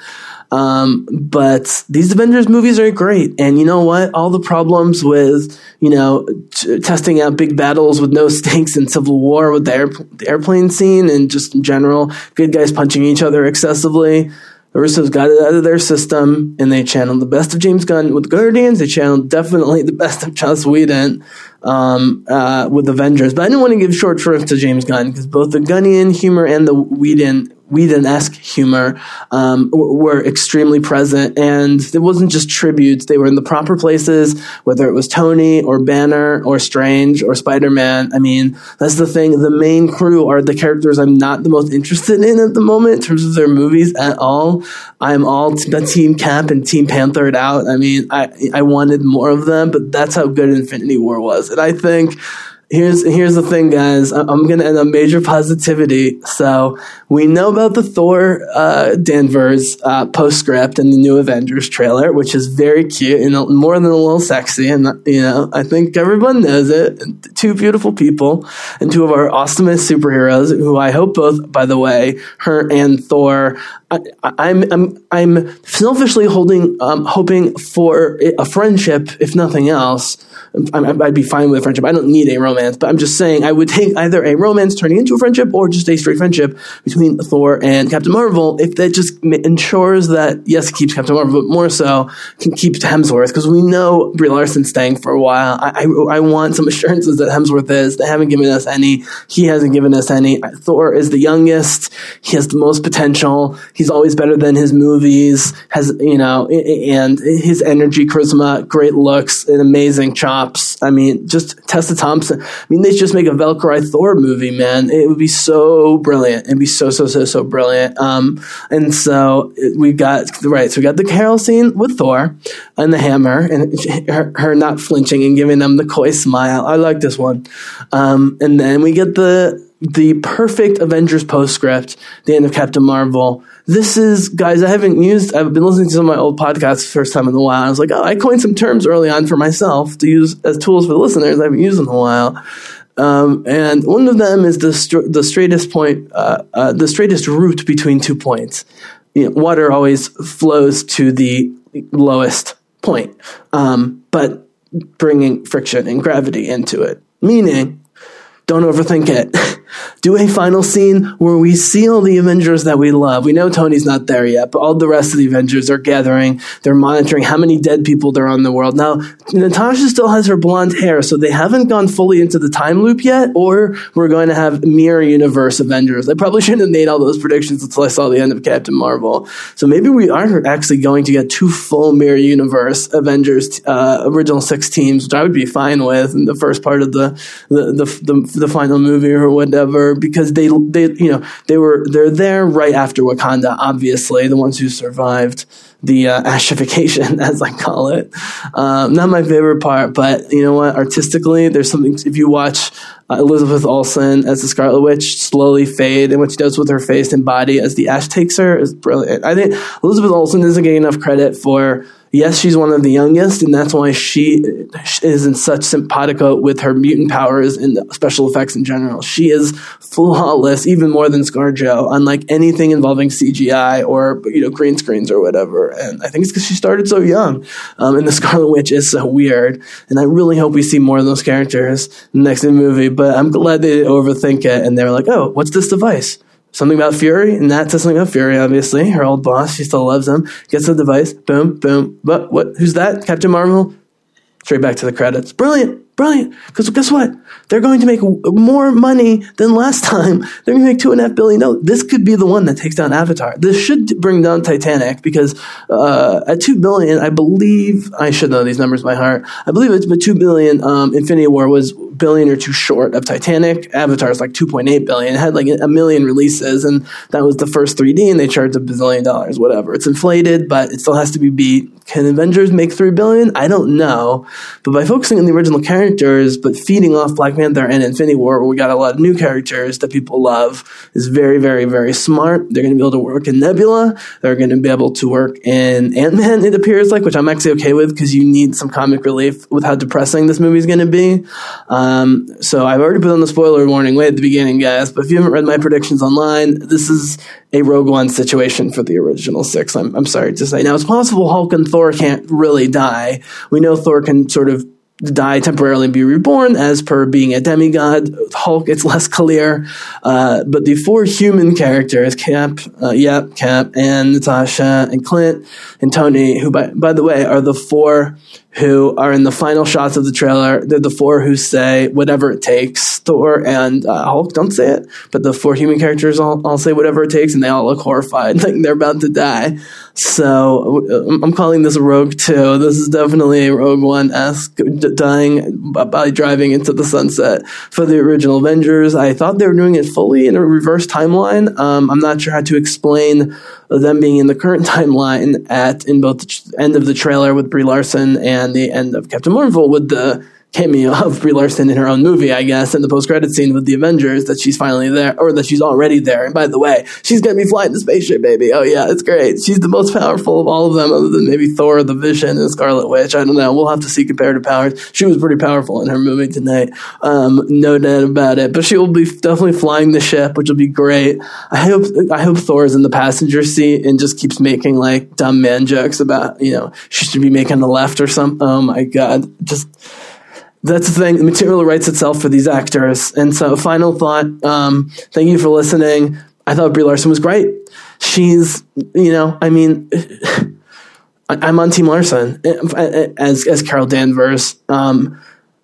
[SPEAKER 5] Um, but these Avengers movies are great. And you know what? All the problems with, you know, t- testing out big battles with no stakes in Civil War with the, the airplane scene and just in general, good guys punching each other excessively. Russos got it out of their system and they channeled the best of James Gunn with Guardians. They channeled definitely the best of Joss Whedon um, uh, with Avengers. But I didn't want to give short shrift to James Gunn because both the Gunnian humor and the Whedon Whedon-esque humor um, were extremely present, and it wasn't just tributes; they were in the proper places. Whether it was Tony or Banner or Strange or Spider-Man, I mean, that's the thing. The main crew are the characters I'm not the most interested in at the moment in terms of their movies at all. I'm all t- Team Cap and Team Panther out. I mean, I I wanted more of them, but that's how good Infinity War was, and I think here's here's the thing, guys. I- I'm gonna end on major positivity. So we know about the Thor uh, Danvers uh, postscript in the new Avengers trailer, which is very cute and more than a little sexy. And you know, I think everyone knows it. Two beautiful people and two of our awesomest superheroes, who I hope both, by the way, her and Thor. I, I'm I'm I'm selfishly holding um, hoping for a friendship, if nothing else. I'm, I'd be fine with a friendship. I don't need a romance, but I'm just saying I would take either a romance turning into a friendship or just a straight friendship between Thor and Captain Marvel if that just ensures that, yes, it keeps Captain Marvel, but more so can keep Hemsworth because we know Brie Larson's staying for a while. I, I, I want some assurances that Hemsworth is. They haven't given us any. He hasn't given us any. Thor is the youngest. He has the most potential. He's always better than his movies, has, you know, and his energy, charisma, great looks, and amazing chops. I mean, just Tessa Thompson. I mean, they just make a Valkyrie Thor movie, man. It would be so brilliant. It'd be so, so, so, so brilliant. Um, and so we got, right, so we got the Carol scene with Thor and the hammer and her, her not flinching and giving them the coy smile. I like this one. Um, and then we get the, the perfect Avengers postscript, the end of Captain Marvel. This is, guys, I haven't used, I've been listening to some of my old podcasts first time in a while. I was like, oh, I coined some terms early on for myself to use as tools for the listeners I haven't used in a while. Um, and one of them is the, str- the straightest point, uh, uh, the straightest route between two points. you know, water always flows to the lowest point, um, but bringing friction and gravity into it. Meaning, don't overthink it. Do a final scene where we see all the Avengers that we love. We know Tony's not there yet, but all the rest of the Avengers are gathering. They're monitoring how many dead people there are in the world. Now, Natasha still has her blonde hair, so they haven't gone fully into the time loop yet, or we're going to have mirror universe Avengers. I probably shouldn't have made all those predictions until I saw the end of Captain Marvel. So maybe we aren't actually going to get two full mirror universe Avengers uh, original six teams, which I would be fine with in the first part of the the the, the, the final movie or whatever because they they you know they were they're there right after Wakanda obviously the ones who survived the uh, ashification as I call it. Um, not my favorite part but you know what? Artistically there's something if you watch uh, Elizabeth Olsen as the Scarlet Witch slowly fade and what she does with her face and body as the ash takes her is brilliant I think Elizabeth Olsen isn't getting enough credit for yes, she's one of the youngest, and that's why she is in such simpatico with her mutant powers and special effects in general. She is flawless, even more than ScarJo, unlike anything involving CGI or you know green screens or whatever. And I think it's because she started so young, um, and the Scarlet Witch is so weird. And I really hope we see more of those characters in the next movie. But I'm glad they overthink it, and they were like, "Oh, what's this device?" something about Fury, and that says something about Fury, obviously. Her old boss, she still loves him. Gets the device, boom, boom. But what? Who's that? Captain Marvel? Straight back to the credits. Brilliant, brilliant. Because guess what? They're going to make more money than last time. They're going to make two and a half billion. No, this could be the one that takes down Avatar. This should bring down Titanic because uh, at two billion, I believe I should know these numbers by heart. I believe it's but two billion. Um, Infinity War was billion or two short of Titanic. Avatar is like 2.8 billion. It had like a million releases, and that was the first 3D, and they charged a bazillion dollars, whatever. It's inflated, but it still has to be beat. Can Avengers make 3 billion? I don't know. But by focusing on the original characters, but feeding off Black Panther and Infinity War, where we got a lot of new characters that people love, is very, very, very smart. They're going to be able to work in Nebula. They're going to be able to work in Ant Man, it appears like, which I'm actually okay with because you need some comic relief with how depressing this movie is going to be. Uh, Um, so I've already put on the spoiler warning way at the beginning, guys. But if you haven't read my predictions online, this is a Rogue One situation for the original six. I'm, I'm sorry to say. Now it's possible Hulk and Thor can't really die. We know Thor can sort of die temporarily and be reborn as per being a demigod. Hulk, it's less clear. Uh, but the four human characters, Cap, uh, yep, Cap, and Natasha, and Clint, and Tony, who, by, by the way, are the four who are in the final shots of the trailer. They're the four who say whatever it takes. Thor and uh, Hulk don't say it, but the four human characters all, all say whatever it takes, and they all look horrified, like they're about to die. So uh, I'm calling this Rogue 2. This is definitely a Rogue One esque dying by driving into the sunset for the original Avengers. I thought they were doing it fully in a reverse timeline. Um, I'm not sure how to explain them being in the current timeline at in both the end of the trailer with Brie Larson and the end of Captain Marvel with the cameo of Brie Larson in her own movie, I guess, in the post credit scene with the Avengers that she's finally there, or that she's already there. And by the way, she's gonna be flying the spaceship, baby. Oh yeah, it's great. She's the most powerful of all of them, other than maybe Thor, the Vision, and Scarlet Witch. I don't know. We'll have to see comparative powers. She was pretty powerful in her movie tonight, um, no doubt about it. But she will be definitely flying the ship, which will be great. I hope I hope Thor is in the passenger seat and just keeps making like dumb man jokes about you know she should be making the left or something. Oh my god, just that's the thing. The material writes itself for these actors. And so, final thought. Um, thank you for listening. I thought Brie Larson was great. She's, you know, I mean, I'm on Team Larson as as Carol Danvers. Um,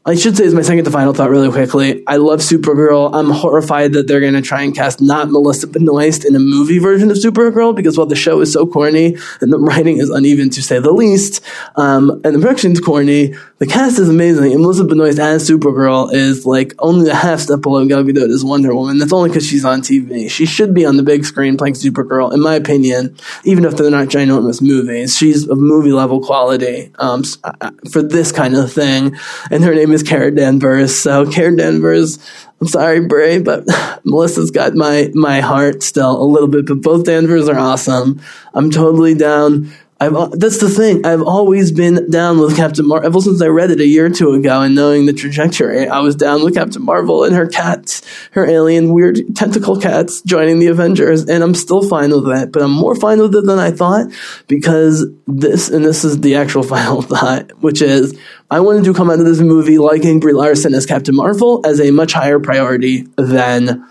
[SPEAKER 5] I should say is my second to final thought really quickly. I love Supergirl. I'm horrified that they're going to try and cast not Melissa Benoist in a movie version of Supergirl because while the show is so corny and the writing is uneven to say the least, um, and the production's corny, the cast is amazing. And Melissa Benoist as Supergirl is like only a half step below Gal Gadot as Wonder Woman. That's only because she's on TV. She should be on the big screen playing Supergirl, in my opinion, even if they're not ginormous movies. She's of movie level quality um, uh, for this kind of thing. And her name is is Kara Danvers. So Kara Danvers, I'm sorry, Brie, but Melissa's got my my heart still a little bit. But both Danvers are awesome. I'm totally down I've that's the thing. I've always been down with Captain Marvel ever since I read it a year or two ago, and knowing the trajectory, I was down with Captain Marvel and her cats, her alien weird tentacle cats joining the Avengers, and I'm still fine with that. But I'm more fine with it than I thought because this, and this is the actual final thought, which is I wanted to come out of this movie liking Brie Larson as Captain Marvel as a much higher priority than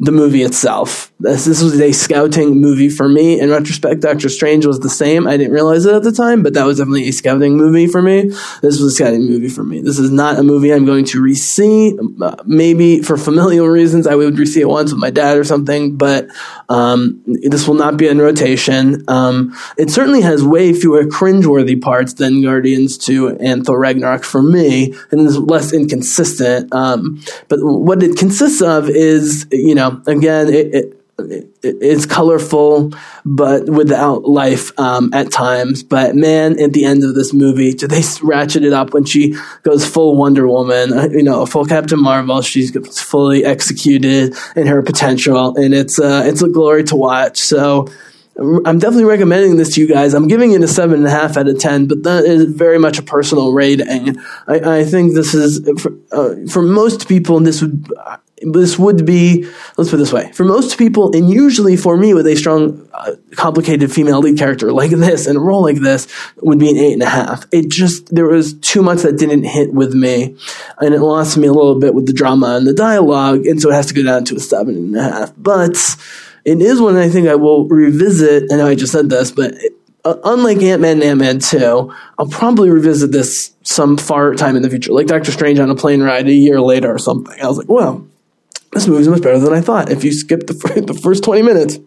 [SPEAKER 5] the movie itself. This, this was a scouting movie for me. In retrospect, Doctor Strange was the same. I didn't realize it at the time, but that was definitely a scouting movie for me. This was a scouting movie for me. This is not a movie I'm going to re-see. Uh, maybe for familial reasons, I would re-see it once with my dad or something, but um, this will not be in rotation. Um, it certainly has way fewer cringeworthy parts than Guardians 2 and Thor Ragnarok for me, and is less inconsistent. Um, but what it consists of is, you know, again, it, it it's colorful, but without life um, at times. But man, at the end of this movie, do they ratchet it up when she goes full Wonder Woman? Uh, you know, full Captain Marvel. She's fully executed in her potential, and it's uh, it's a glory to watch. So. I'm definitely recommending this to you guys. I'm giving it a seven and a half out of ten, but that is very much a personal rating. I, I think this is for, uh, for most people. This would this would be let's put it this way for most people and usually for me with a strong uh, complicated female lead character like this and a role like this would be an eight and a half it just there was too much that didn't hit with me and it lost me a little bit with the drama and the dialogue and so it has to go down to a seven and a half but it is one i think i will revisit i know i just said this but uh, unlike ant-man and ant-man 2 i'll probably revisit this some far time in the future like doctor strange on a plane ride a year later or something i was like well this movie is much better than I thought. If you skip the, the first 20 minutes,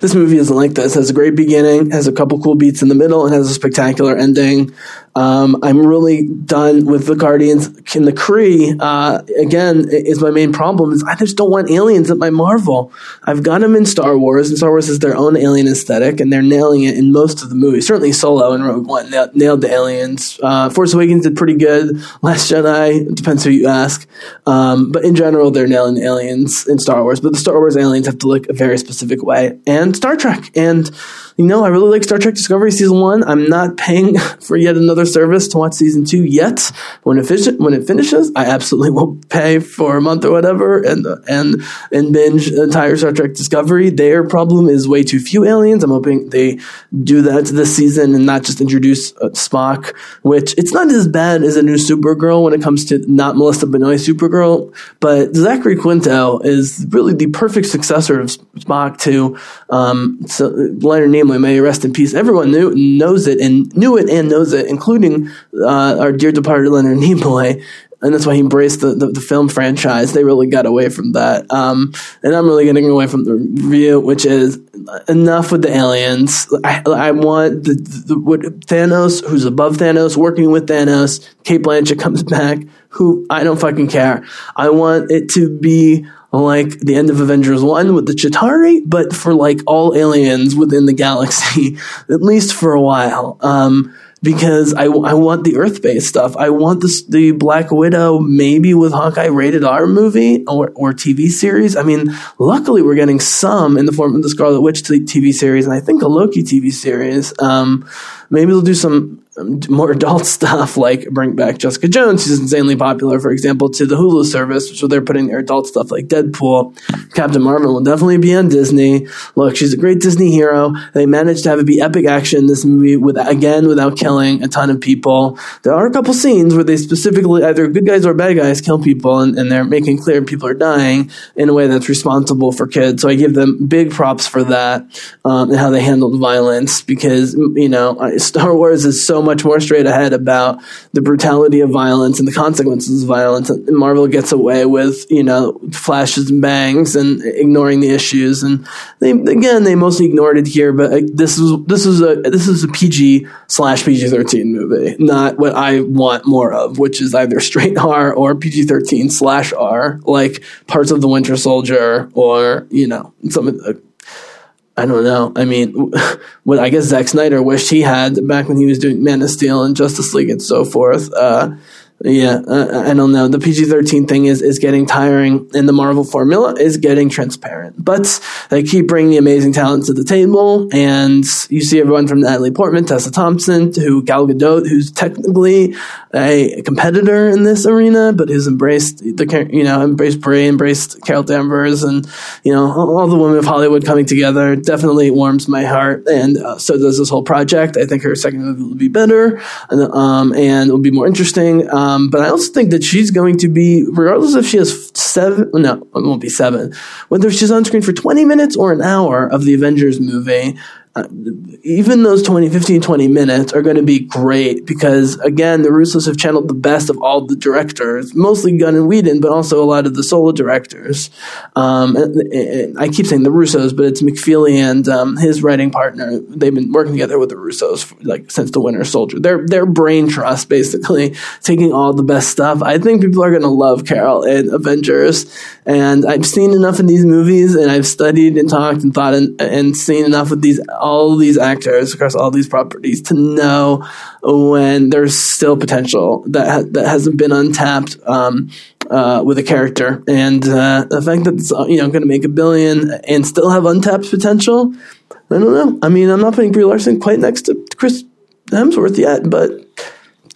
[SPEAKER 5] this movie isn't like this. It has a great beginning, has a couple cool beats in the middle, and has a spectacular ending. Um, I'm really done with the Guardians. In the Kree, uh, again, is my main problem. Is I just don't want aliens at my Marvel. I've got them in Star Wars, and Star Wars is their own alien aesthetic, and they're nailing it in most of the movies. Certainly, Solo and Rogue One nailed the aliens. Uh, Force Awakens did pretty good. Last Jedi depends who you ask, um, but in general, they're nailing aliens in Star Wars. But the Star Wars aliens have to look a very specific way, and Star Trek, and you know, I really like Star Trek Discovery season one. I'm not paying for yet another service to watch season two yet. When it, when it finishes, I absolutely will pay for a month or whatever and and and binge entire Star Trek Discovery. Their problem is way too few aliens. I'm hoping they do that this season and not just introduce uh, Spock, which it's not as bad as a new Supergirl when it comes to not Melissa Benoist Supergirl, but Zachary Quinto is really the perfect successor of Spock to um, so Leonard Nimoy family. May rest in peace. Everyone knew knows it and knew it and knows it, including uh, our dear departed Leonard Nimoy. And that's why he embraced the, the, the film franchise. They really got away from that. Um, and I'm really getting away from the review, which is enough with the aliens. I, I want the, the, Thanos, who's above Thanos, working with Thanos. Cate Blanchett comes back. Who I don't fucking care. I want it to be like the end of Avengers 1 with the Chitauri, but for like all aliens within the galaxy, at least for a while. Um, because I, I want the Earth based stuff. I want the Black Widow, maybe with Hawkeye rated R movie or, or TV series. I mean, luckily we're getting some in the form of the Scarlet Witch TV series and I think a Loki TV series. Um, maybe they'll do some more adult stuff like bring back Jessica Jones, who's insanely popular, for example, to the Hulu service, so they're putting their adult stuff like Deadpool. Captain Marvel will definitely be on Disney. Look, she's a great Disney hero. They managed to have it be epic action in this movie with again without killing a ton of people. There are a couple scenes where they specifically either good guys or bad guys kill people and, and they're making clear people are dying in a way that's responsible for kids. So I give them big props for that um, and how they handled violence because you know Star Wars is so much more straight ahead about the brutality of violence and the consequences of violence. And Marvel gets away with, you know, flashes and bangs and ignoring the issues. And they, again, they mostly ignored it here, but this is, this is a, this is a PG slash PG 13 movie, not what I want more of, which is either straight R or PG 13 slash R, like parts of the Winter Soldier or, you know, some of the, I don't know. I mean, what I guess Zack Snyder wished he had back when he was doing Man of Steel and Justice League and so forth. Uh, Yeah, uh, I don't know. The PG 13 thing is, is getting tiring, and the Marvel formula is getting transparent. But they keep bringing the amazing talent to the table, and you see everyone from Natalie Portman, Tessa Thompson, to Gal Gadot, who's technically a competitor in this arena, but who's embraced the, you know, embraced Brie, embraced Carol Danvers, and, you know, all the women of Hollywood coming together definitely warms my heart, and uh, so does this whole project. I think her second movie will be better, and, um, and will be more interesting. Um, um, but I also think that she's going to be, regardless if she has seven, no, it won't be seven, whether she's on screen for 20 minutes or an hour of the Avengers movie, uh, even those 20, 15, 20 minutes are going to be great because, again, the Russos have channeled the best of all the directors, mostly Gunn and Whedon, but also a lot of the solo directors. Um, and, and I keep saying the Russos, but it's McFeely and um, his writing partner. They've been working together with the Russos like since The Winter Soldier. Their their brain trust, basically, taking all the best stuff. I think people are going to love Carol in Avengers, and I've seen enough in these movies, and I've studied and talked and thought and, and seen enough of these all these actors across all these properties to know when there's still potential that ha- that hasn't been untapped um, uh, with a character, and uh, the fact that it's you know going to make a billion and still have untapped potential. I don't know. I mean, I'm not putting Brie Larson quite next to Chris Hemsworth yet, but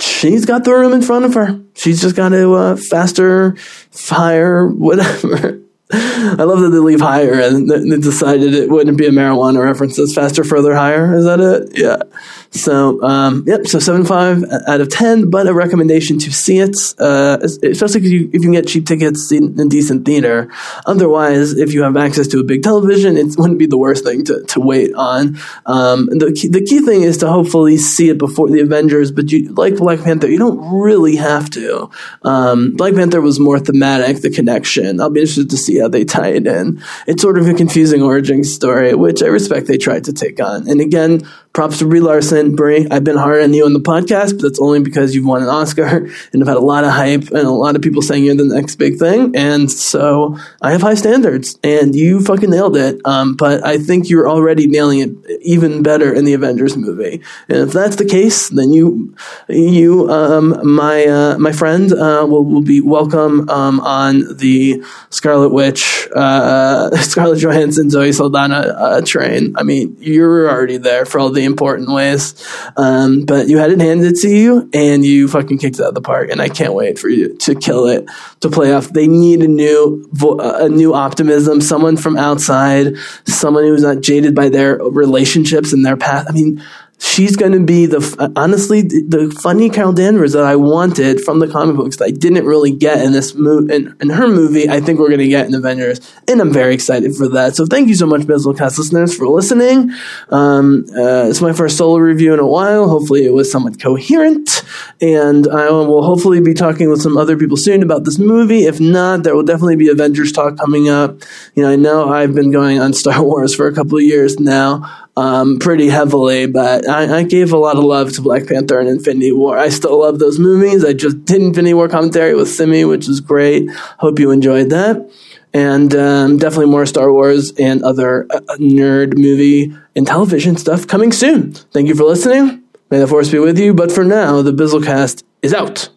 [SPEAKER 5] she's got the room in front of her. She's just got to uh, faster, fire, whatever. I love that they leave higher and they decided it wouldn't be a marijuana reference. It's faster, further, higher. Is that it? Yeah. So, um, yep. So seven five out of ten, but a recommendation to see it, uh, especially if you, if you can get cheap tickets in decent theater. Otherwise, if you have access to a big television, it wouldn't be the worst thing to, to wait on. Um, the key, the key thing is to hopefully see it before the Avengers. But you, like Black Panther, you don't really have to. Um, Black Panther was more thematic, the connection. I'll be interested to see how they tie it in. It's sort of a confusing origin story, which I respect they tried to take on. And again, props to Brie Larson. Brie, I've been hard on you on the podcast, but that's only because you've won an Oscar and have had a lot of hype and a lot of people saying you're the next big thing. And so I have high standards and you fucking nailed it. Um, but I think you're already nailing it even better in the Avengers movie. And if that's the case, then you, you, um, my, uh, my friend, uh, will, will be welcome, um, on the Scarlet Witch, uh, Scarlett Johansson, Zoe Saldana, uh, train. I mean, you're already there for all the important ways. Um, but you had it handed to you and you fucking kicked it out of the park. And I can't wait for you to kill it, to play off. They need a new, a new optimism, someone from outside, someone who's not jaded by their relationships and their path. I mean, she's going to be the honestly the funny Carol Danvers that I wanted from the comic books that I didn't really get in this movie in, in her movie. I think we're going to get in Avengers, and I'm very excited for that. So thank you so much, Bizzlecast listeners, for listening. Um, uh, it's my first solo review in a while. Hopefully, it was somewhat coherent, and I will hopefully be talking with some other people soon about this movie. If not, there will definitely be Avengers talk coming up. You know, I know I've been going on Star Wars for a couple of years now um, pretty heavily, but I, I, gave a lot of love to Black Panther and Infinity War. I still love those movies. I just did Infinity War commentary with Simi, which was great. Hope you enjoyed that. And um, definitely more Star Wars and other uh, nerd movie and television stuff coming soon. Thank you for listening. May the force be with you. But for now, the Bizzlecast is out.